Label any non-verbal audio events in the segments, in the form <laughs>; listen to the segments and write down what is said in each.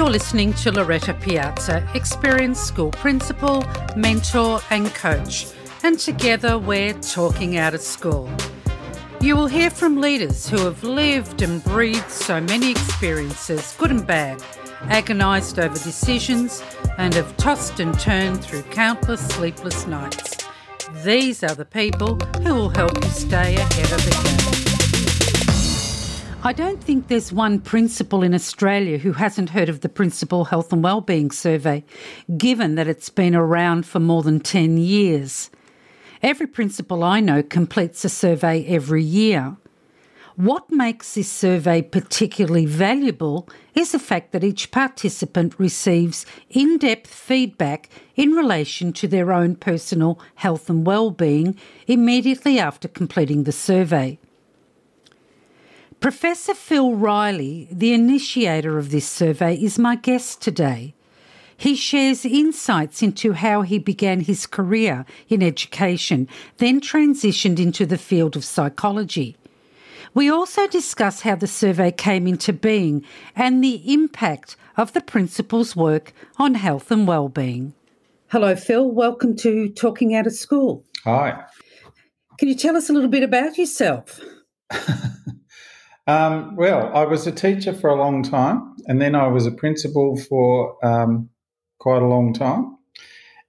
You're listening to Loretta Piazza, experienced school principal, mentor, and coach, and together we're talking out of school. You will hear from leaders who have lived and breathed so many experiences, good and bad, agonised over decisions, and have tossed and turned through countless sleepless nights. These are the people who will help you stay ahead of the game. I don't think there's one principal in Australia who hasn't heard of the Principal Health and Wellbeing Survey, given that it's been around for more than 10 years. Every principal I know completes a survey every year. What makes this survey particularly valuable is the fact that each participant receives in depth feedback in relation to their own personal health and well-being immediately after completing the survey. Professor Phil Riley, the initiator of this survey, is my guest today. He shares insights into how he began his career in education, then transitioned into the field of psychology. We also discuss how the survey came into being and the impact of the principal's work on health and well-being. Hello, Phil. Welcome to Talking Out of School. Hi. Can you tell us a little bit about yourself? <laughs> Um, well, I was a teacher for a long time, and then I was a principal for um, quite a long time.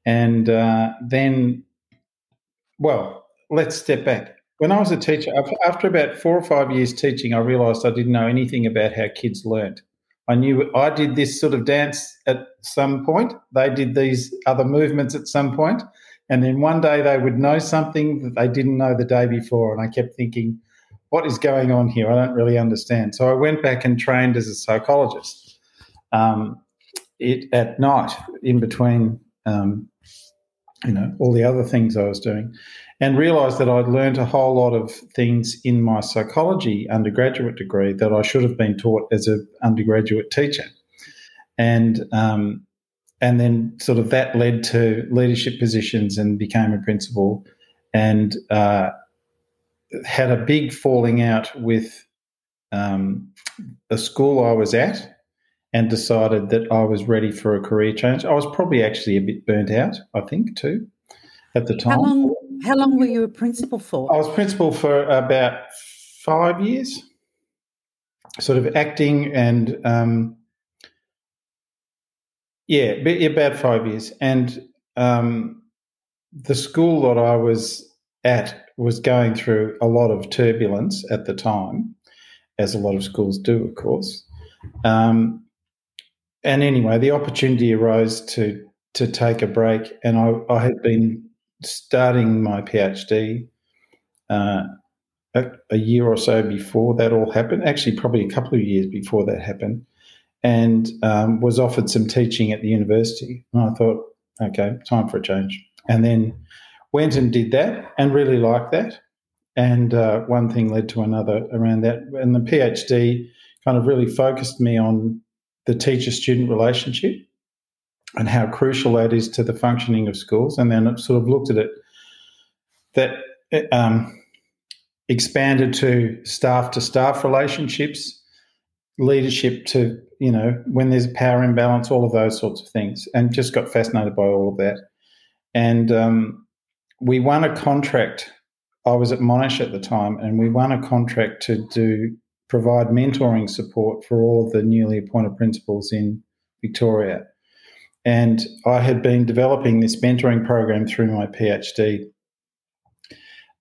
And uh, then, well, let's step back. When I was a teacher, after about four or five years teaching, I realised I didn't know anything about how kids learnt. I knew I did this sort of dance at some point. They did these other movements at some point, and then one day they would know something that they didn't know the day before. And I kept thinking, what is going on here? I don't really understand. So I went back and trained as a psychologist um, it, at night in between, um, you know, all the other things I was doing, and realised that I'd learned a whole lot of things in my psychology undergraduate degree that I should have been taught as an undergraduate teacher, and um, and then sort of that led to leadership positions and became a principal, and uh, had a big falling out with um, the school I was at and decided that I was ready for a career change. I was probably actually a bit burnt out, I think, too, at the time. How long, how long were you a principal for? I was principal for about five years, sort of acting and, um, yeah, about five years. And um, the school that I was at was going through a lot of turbulence at the time, as a lot of schools do, of course. Um, and anyway, the opportunity arose to to take a break, and I, I had been starting my PhD uh, a, year or so before that all happened. Actually, probably a couple of years before that happened, and um, was offered some teaching at the university. And I thought, okay, time for a change. And then went and did that and really liked that. And uh, one thing led to another around that. And the PhD kind of really focused me on the teacher student relationship and how crucial that is to the functioning of schools. And then it sort of looked at it that um, expanded to staff to staff relationships, leadership to, you know, when there's a power imbalance, all of those sorts of things, and just got fascinated by all of that. And um, we won a contract. I was at Monash at the time, and we won a contract to do provide mentoring support for all of the newly appointed principals in Victoria. And I had been developing this mentoring program through my PhD,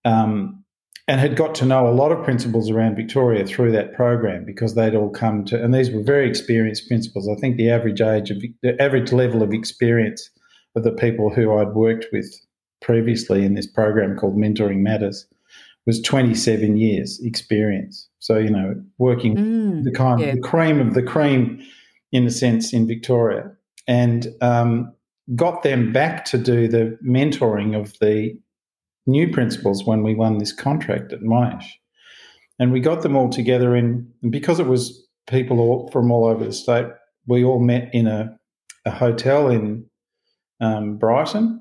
um, and had got to know a lot of principals around Victoria through that program because they'd all come to, and these were very experienced principals. I think the average age of the average level of experience of the people who I'd worked with previously in this program called Mentoring Matters was 27 years experience. So, you know, working mm, the kind yeah. the cream of the cream in a sense in Victoria and um, got them back to do the mentoring of the new principals when we won this contract at Monash. And we got them all together in, and because it was people all, from all over the state, we all met in a, a hotel in um, Brighton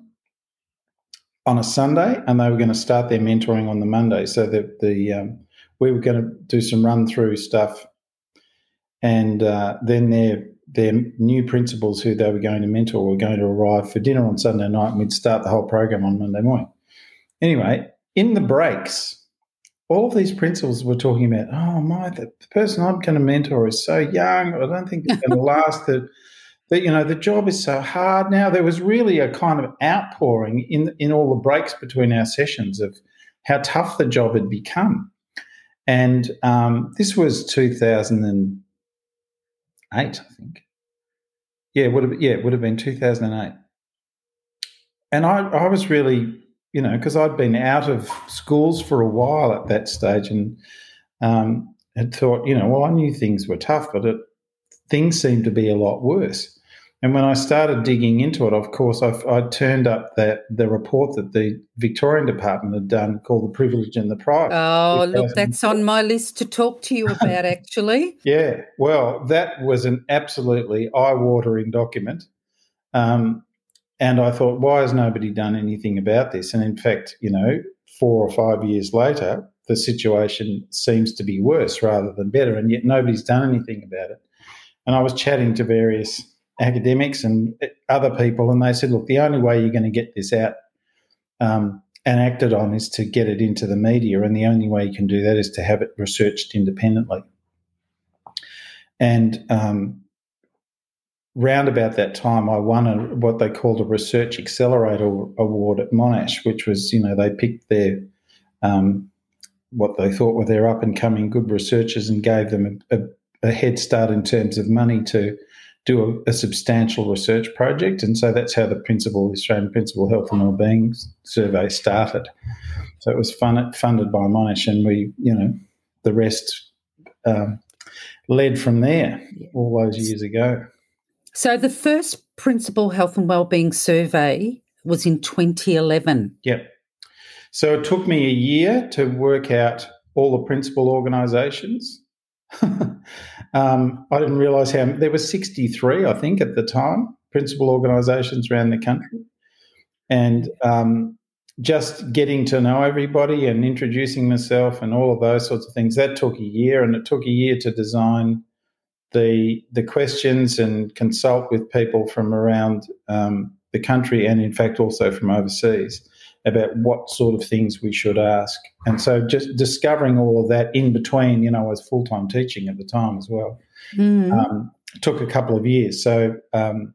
on a Sunday, and they were going to start their mentoring on the Monday. So the the um, we were going to do some run through stuff, and uh, then their their new principals who they were going to mentor were going to arrive for dinner on Sunday night, and we'd start the whole program on Monday morning. Anyway, in the breaks, all of these principals were talking about, oh my, the person I'm going to mentor is so young. I don't think it's going <laughs> to last. That, that you know, the job is so hard now. There was really a kind of outpouring in in all the breaks between our sessions of how tough the job had become. And um, this was 2008, I think. Yeah, would have yeah, it would have been 2008. And I, I was really you know, because I'd been out of schools for a while at that stage and um, had thought, you know, well, I knew things were tough, but it, things seemed to be a lot worse. And when I started digging into it, of course, I, I turned up that the report that the Victorian Department had done called "The Privilege and the Price." Oh, look, that's on my list to talk to you <laughs> about, actually. yeah, well, that was an absolutely eye-watering document. Um, and I thought, why has nobody done anything about this? And in fact, you know, four or five years later, the situation seems to be worse rather than better, and yet nobody's done anything about it. And I was chatting to various academics and other people, and they said, look, the only way you're going to get this out um, and acted on is to get it into the media, and the only way you can do that is to have it researched independently. And um, round about that time, I won a, what they called a Research Accelerator Award at Monash, which was, you know, they picked their um, what they thought were their up and coming good researchers and gave them a, a, a, head start in terms of money to do a, a, substantial research project. And so that's how the principal Australian Principal Health and Wellbeing Survey started. So it was fun, funded by Monash, and we, you know, the rest um, led from there all those years ago. So the first Principal Health and Wellbeing Survey was in 2011. Yep. So it took me a year to work out all the principal organisations. <laughs> um, I didn't realise how there were 63, I think, at the time, principal organisations around the country, and um, just getting to know everybody and introducing myself and all of those sorts of things. That took a year, and it took a year to design the the questions and consult with people from around um, the country and in fact also from overseas about what sort of things we should ask. And so just discovering all of that in between, you know, I was full time teaching at the time as well. Mm. Um, took a couple of years. So um,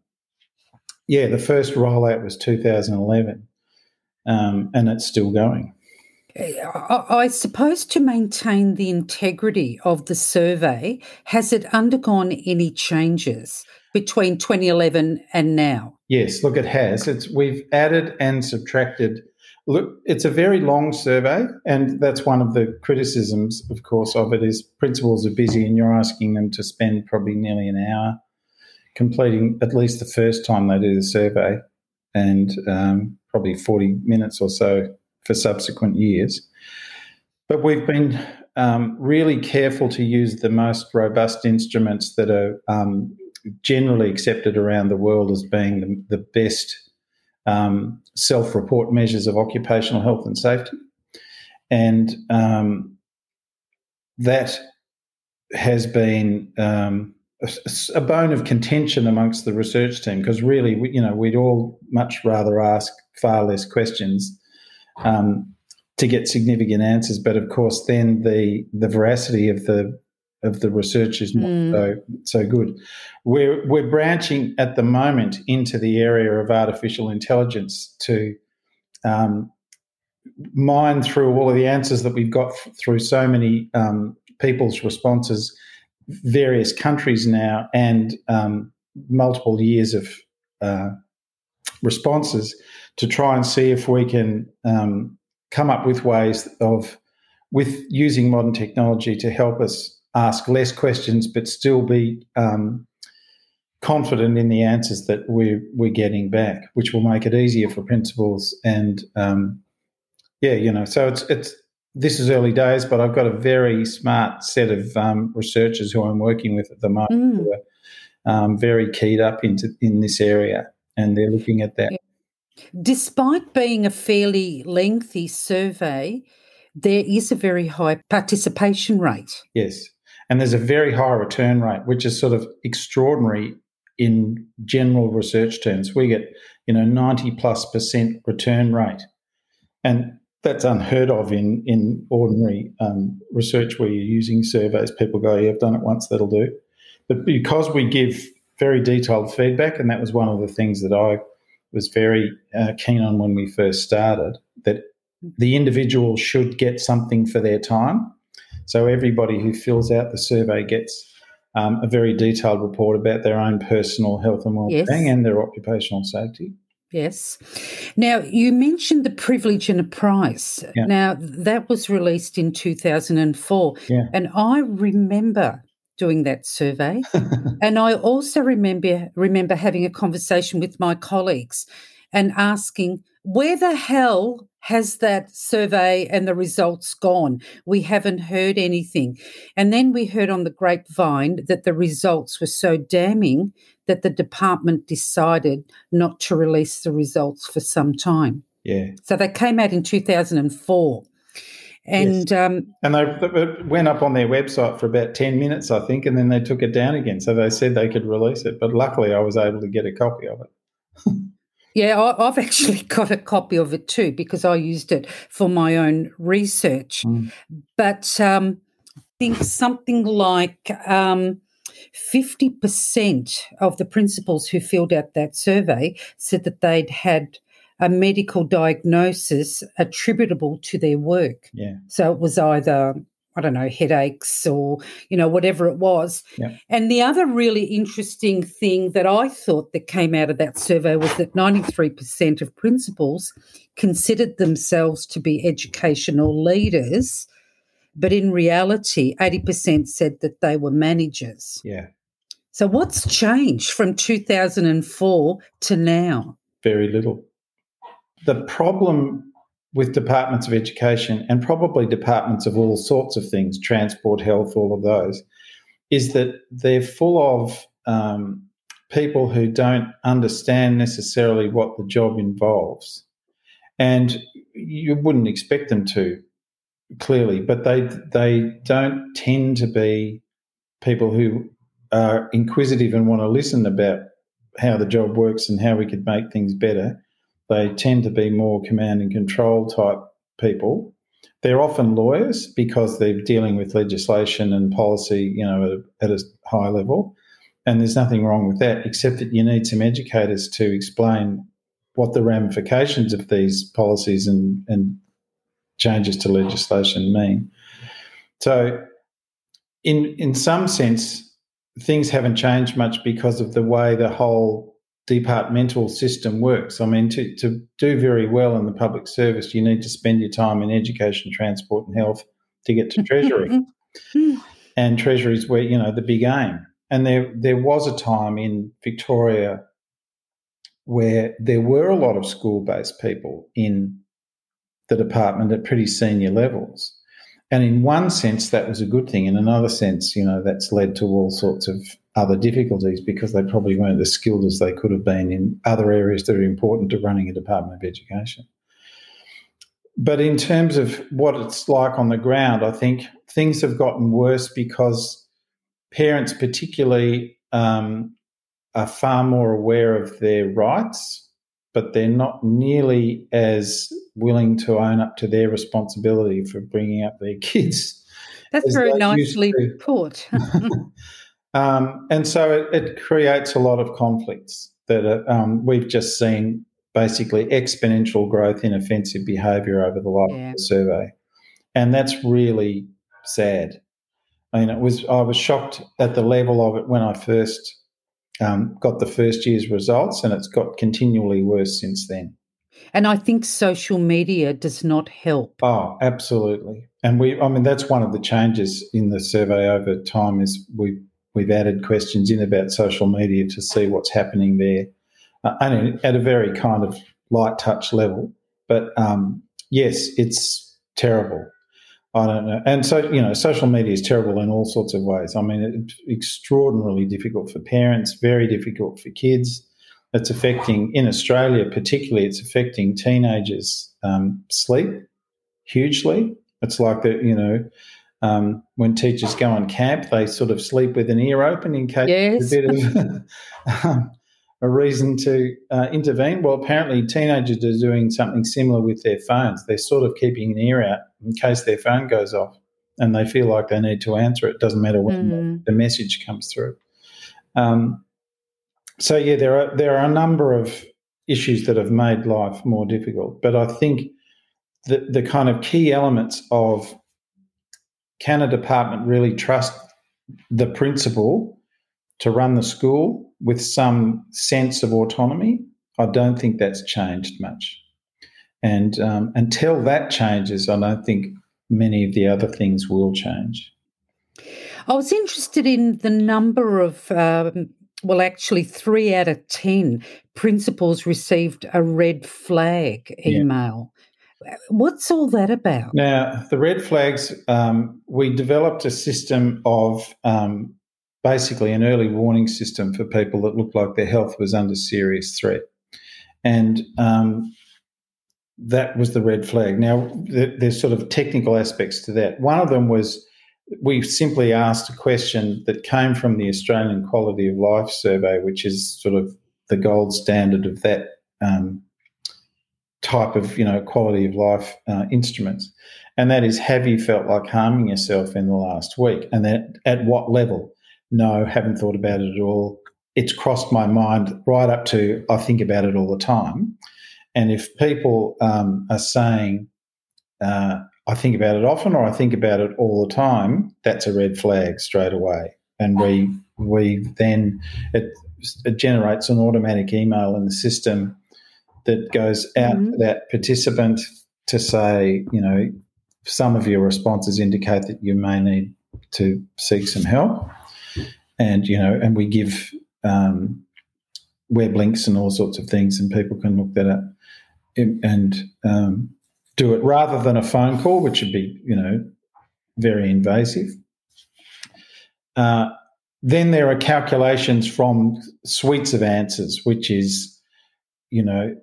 yeah, the first rollout was 2011, um, and it's still going. I suppose to maintain the integrity of the survey, has it undergone any changes between 2011 and now? Yes, look, it has. It's we've added and subtracted. Look, it's a very long survey, and that's one of the criticisms, of course, of it is principals are busy, and you're asking them to spend probably nearly an hour completing at least the first time they do the survey, and um, probably 40 minutes or so for subsequent years. But we've been um, really careful to use the most robust instruments that are um, generally accepted around the world as being the, the best um, self report measures of occupational health and safety. And um, that has been um, a, a, bone of contention amongst the research team because really, we, you know, we'd all much rather ask far less questions um, to get significant answers. But of course, then the the veracity of the of the research is not mm. so so good. We're we're branching at the moment into the area of artificial intelligence to um, mine through all of the answers that we've got f- through so many um, people's responses, various countries now, and um, multiple years of uh, responses to try and see if we can um, come up with ways of with using modern technology to help us ask less questions but still be um, confident in the answers that we're, we're getting back, which will make it easier for principals. And um, yeah, you know, so it's it's this is early days, but I've got a very smart set of um, researchers who I'm working with at the moment mm. who are um, very keyed up into in this area, and they're looking at that. Yeah. Despite being a fairly lengthy survey, there is a very high participation rate. Yes. And there's a very high return rate, which is sort of extraordinary in general research terms. We get, you know, 90 plus percent return rate. And that's unheard of in, in ordinary um, research where you're using surveys. People go, yeah, I've done it once, that'll do. But because we give very detailed feedback, and that was one of the things that I was very uh, keen on when we first started, that the individual should get something for their time. So everybody who fills out the survey gets um, a very detailed report about their own personal health and well-being yes. and their occupational safety. Yes. Now, you mentioned the privilege and a price. Yeah. Now, that was released in 2004. Yeah. And I remember doing that survey. <laughs> and I also remember remember having a conversation with my colleagues and asking, where the hell has that survey and the results gone? We haven't heard anything. And then we heard on the grapevine that the results were so damning that the department decided not to release the results for some time. Yeah. So they came out in 2004. And yes. um, and they went up on their website for about ten minutes, I think, and then they took it down again. So they said they could release it, but luckily I was able to get a copy of it. Yeah, I, have <laughs> actually got a copy of it too because I used it for my own research. Mm. But um, I think something like um, 50% of the principals who filled out that survey said that they'd had a medical diagnosis attributable to their work. Yeah. So it was either I don't know, headaches or, you know, whatever it was. Yeah. And the other really interesting thing that I thought that came out of that survey was that 93% of principals considered themselves to be educational leaders but in reality, 80% said that they were managers. Yeah. So what's changed from 2004 to now? Very little. The problem with departments of education and probably departments of all sorts of things, transport, health, all of those, is that they're full of um, people who don't understand necessarily what the job involves. And you wouldn't expect them to clearly, but they they don't tend to be people who are inquisitive and want to listen about how the job works and how we could make things better. They tend to be more command and control type people. They're often lawyers because they're dealing with legislation and policy, you know, at a, at a high level. And there's nothing wrong with that, except that you need some educators to explain what the ramifications of these policies and, and changes to legislation mean. So, in in some sense, things haven't changed much because of the way the whole departmental system works. I mean, to, to do very well in the public service, you need to spend your time in education, transport, and health to get to Treasury. <laughs> and Treasury is where, you know, the big aim. And there, there was a time in Victoria where there were a lot of school based people in the department at pretty senior levels. And in one sense, that was a good thing. In another sense, you know, that's led to all sorts of other difficulties because they probably weren't as skilled as they could have been in other areas that are important to running a Department of Education. But in terms of what it's like on the ground, I think things have gotten worse because parents, particularly, um, are far more aware of their rights but they're not nearly as willing to own up to their responsibility for bringing up their kids. That's very nicely put. <laughs> <laughs> um, and so it, it, creates a lot of conflicts that are, um, we've just seen basically exponential growth in offensive behaviour over the life yeah. of the survey. And that's really sad. I mean, it was I was shocked at the level of it when I first um, got the first year's results, and it's got continually worse since then. And I think social media does not help. Oh, absolutely. And we, I mean, that's one of the changes in the survey over time is we we've added questions in about social media to see what's happening there, uh, and at a very kind of light touch level. But um, yes, it's terrible. I don't know. And so, you know, social media is terrible in all sorts of ways. I mean, it's extraordinarily difficult for parents, very difficult for kids. It's affecting, in Australia particularly, it's affecting teenagers' um, sleep hugely. It's like that, you know, um, when teachers go on camp, they sort of sleep with an ear open in case yes. a bit of <laughs> um, a reason to uh, intervene. Well, apparently, teenagers are doing something similar with their phones. They're sort of keeping an ear out in case their phone goes off and they feel like they need to answer it. Doesn't matter when mm. the message comes through. Um, so yeah, there are there are a number of issues that have made life more difficult, but I think the the kind of key elements of can a department really trust the principal to run the school with some sense of autonomy? I don't think that's changed much. And um, until that changes, I don't think many of the other things will change. I was interested in the number of, um, well, actually, three out of 10 principals received a red flag email. What's all that about? Now, the red flags, um, we developed a system of um, basically an early warning system for people that looked like their health was under serious threat. And um, that was the red flag. Now, there's sort of technical aspects to that. One of them was we simply asked a question that came from the Australian Quality of Life Survey, which is sort of the gold standard of that um, type of you know quality of life uh, instruments, and that is: Have you felt like harming yourself in the last week, and that at what level? No, haven't thought about it at all. It's crossed my mind right up to I think about it all the time. And if people um, are saying, uh, I think about it often or I think about it all the time, that's a red flag straight away. And we we then it, it generates an automatic email in the system that goes out mm-hmm. to that participant to say, you know, some of your responses indicate that you may need to seek some help, and you know, and we give um, web links and all sorts of things, and people can look that up and um, do it rather than a phone call, which would be, you know, very invasive. Uh, then there are calculations from suites of answers, which is, you know,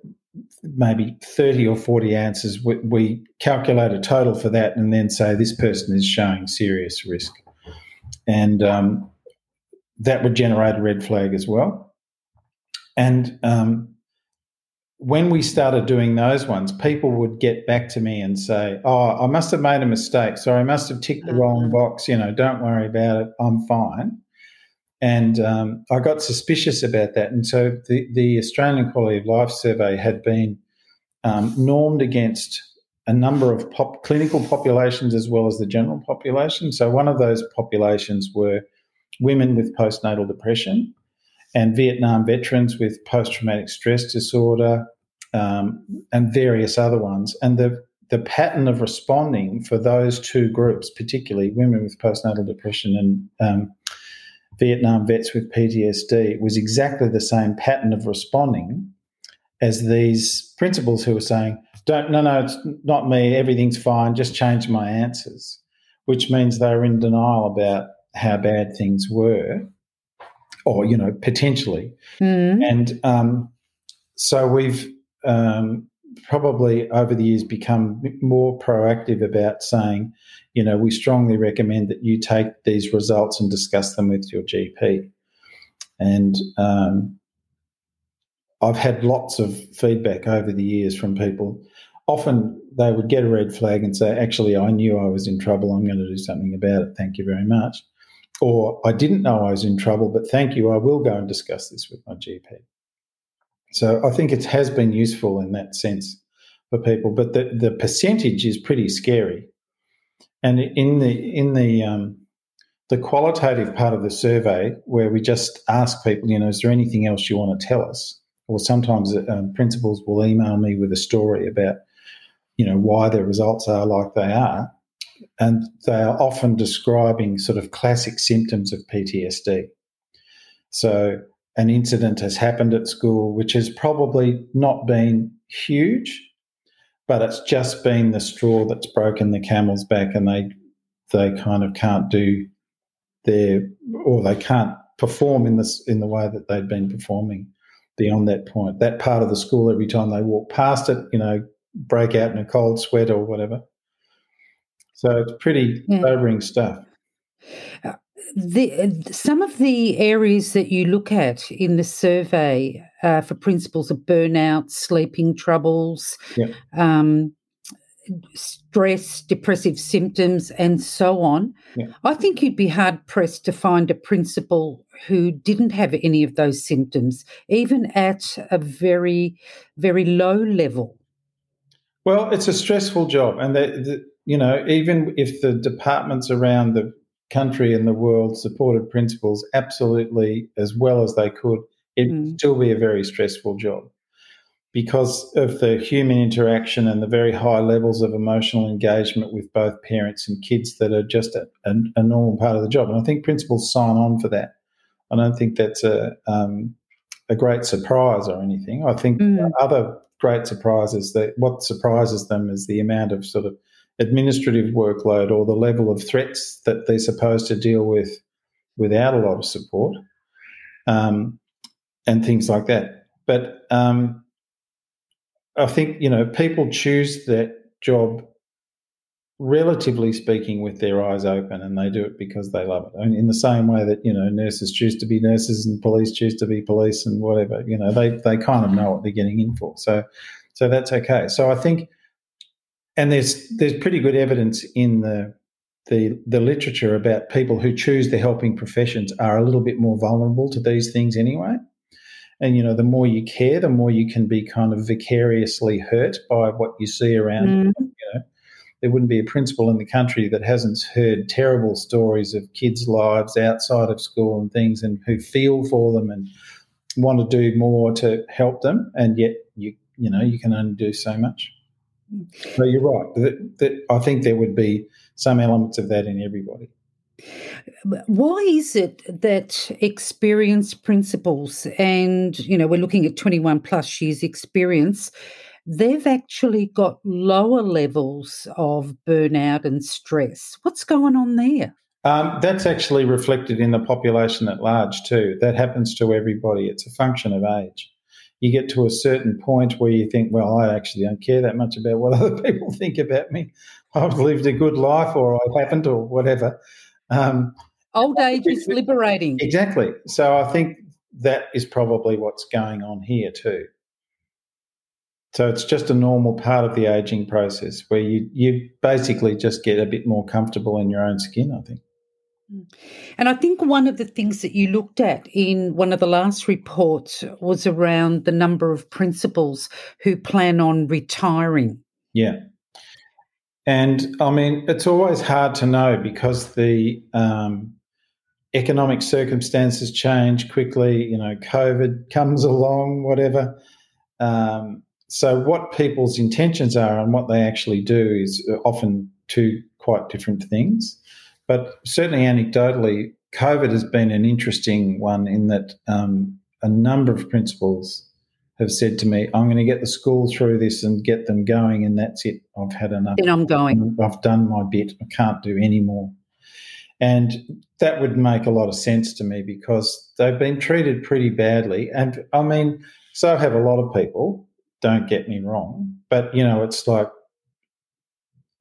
maybe 30 or 40 answers. We, we, calculate a total for that and then say this person is showing serious risk. And um, that would generate a red flag as well. And um, when we started doing those ones, people would get back to me and say, Oh, I must have made a mistake. Sorry, I must have ticked the wrong mm-hmm. box. You know, don't worry about it. I'm fine. And um, I got suspicious about that. And so the, the Australian Quality of Life Survey had been um, normed against a number of pop, clinical populations as well as the general population. So one of those populations were women with postnatal depression and Vietnam veterans with post traumatic stress disorder, um, and various other ones. And the the pattern of responding for those two groups, particularly women with postnatal depression and um, Vietnam vets with PTSD, was exactly the same pattern of responding as these principals who were saying, "Don't, no, no, it's not me. Everything's fine. Just change my answers," which means they were in denial about how bad things were, or you know, potentially. Mm. And um, so we've um, probably over the years become more proactive about saying, you know, we strongly recommend that you take these results and discuss them with your GP. And um, I've had lots of feedback over the years from people. Often they would get a red flag and say, actually, I knew I was in trouble. I'm going to do something about it. Thank you very much. Or I didn't know I was in trouble, but thank you. I will go and discuss this with my GP. So I think it has been useful in that sense for people, but the, the percentage is pretty scary. And in the in the um, the qualitative part of the survey, where we just ask people, you know, is there anything else you want to tell us? Or sometimes um, principals will email me with a story about, you know, why their results are like they are, and they are often describing sort of classic symptoms of PTSD. So an incident has happened at school, which has probably not been huge, but it's just been the straw that's broken the camel's back, and they they kind of can't do their or they can't perform in this in the way that they'd been performing beyond that point. That part of the school, every time they walk past it, you know, break out in a cold sweat or whatever. So it's pretty yeah. sobering stuff. Uh, The, some of the areas that you look at in the survey uh, for principals of burnout, sleeping troubles, yeah. um, stress, depressive symptoms, and so on. Yeah. I think you'd be hard pressed to find a principal who didn't have any of those symptoms, even at a very, very low level. Well, it's a stressful job, and the, the, you know, even if the departments around the country and the world supported principals absolutely as well as they could, it would mm. still be a very stressful job because of the human interaction and the very high levels of emotional engagement with both parents and kids that are just a, a, a normal part of the job. And I think principals sign on for that. I don't think that's a um, a great surprise or anything. I think mm. other great surprises that what surprises them is the amount of sort of administrative workload or the level of threats that they're supposed to deal with without a lot of support um, and things like that. But um, I think you know people choose that job relatively speaking with their eyes open and they do it because they love it. I mean, in the same way that you know nurses choose to be nurses and police choose to be police and whatever you know they they kind of know what they're getting in for. So so that's okay. So i think and there's there's pretty good evidence in the the the literature about people who choose the helping professions are a little bit more vulnerable to these things anyway. And you know the more you care the more you can be kind of vicariously hurt by what you see around mm. you know. There wouldn't be a principal in the country that hasn't heard terrible stories of kids lives outside of school and things and who feel for them and want to do more to help them and yet you you know you can only do so much so you're right that, that i think there would be some elements of that in everybody why is it that experienced principals, and you know, we're looking at 21 plus years experience, they've actually got lower levels of burnout and stress? What's going on there? Um, that's actually reflected in the population at large too. That happens to everybody. It's a function of age. You get to a certain point where you think, well, I actually don't care that much about what <laughs> other people think about me. I've lived a good life, or I haven't, or whatever. Um, Old age is liberating. Exactly. So I think that is probably what's going on here too. So it's just a normal part of the aging process where you you basically just get a bit more comfortable in your own skin, I think. And I think one of the things that you looked at in one of the last reports was around the number of principals who plan on retiring. Yeah. And I mean, it's always hard to know because the um, economic circumstances change quickly. You know, COVID comes along, whatever. Um, so, what people's intentions are and what they actually do is often two quite different things. But certainly, anecdotally, COVID has been an interesting one in that um, a number of principals have said to me, I'm going to get the school through this and get them going, and that's it. I've had enough. And I'm going. I've done my bit. I can't do any more. And that would make a lot of sense to me because they've been treated pretty badly. And I mean, so have a lot of people, don't get me wrong. But, you know, it's like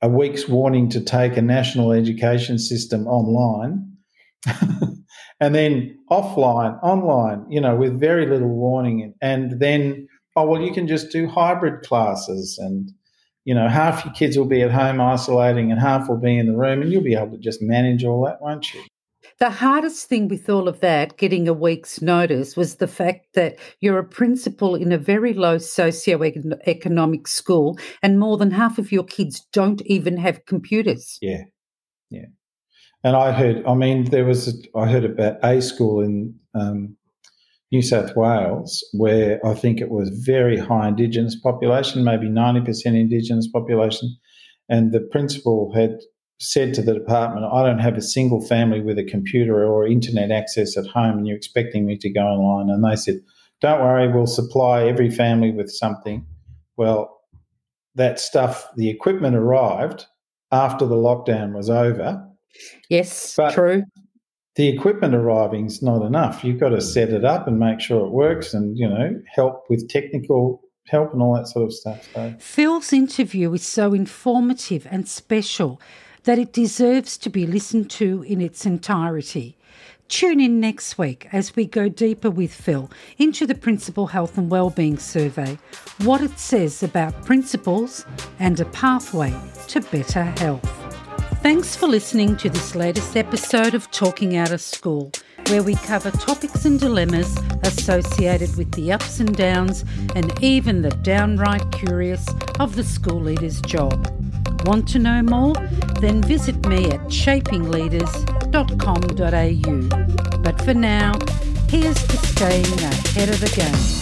a week's warning to take a national education system online. <laughs> and then offline, online, you know, with very little warning. And then, oh, well, you can just do hybrid classes and, you know, half your kids will be at home isolating and half will be in the room and you'll be able to just manage all that, won't you? The hardest thing with all of that, getting a week's notice, was the fact that you're a principal in a very low socio-economic school and more than half of your kids don't even have computers. Yeah, yeah. And I heard, I mean, there was, a, I heard about a school in um, New South Wales where I think it was very high Indigenous population, maybe 90% Indigenous population. And the principal had said to the department, I don't have a single family with a computer or internet access at home, and you're expecting me to go online. And they said, Don't worry, we'll supply every family with something. Well, that stuff, the equipment arrived after the lockdown was over Yes, but true. The equipment arriving is not enough. You've got to set it up and make sure it works, and you know, help with technical help and all that sort of stuff. So. Phil's interview is so informative and special. That it deserves to be listened to in its entirety. Tune in next week as we go deeper with Phil into the Principal Health and Wellbeing Survey, what it says about principals and a pathway to better health. Thanks for listening to this latest episode of Talking Out of School, where we cover topics and dilemmas associated with the ups and downs and even the downright curious of the school leader's job. Want to know more? Then visit me at shapingleaders.com.au. But for now, here's to staying ahead of the game.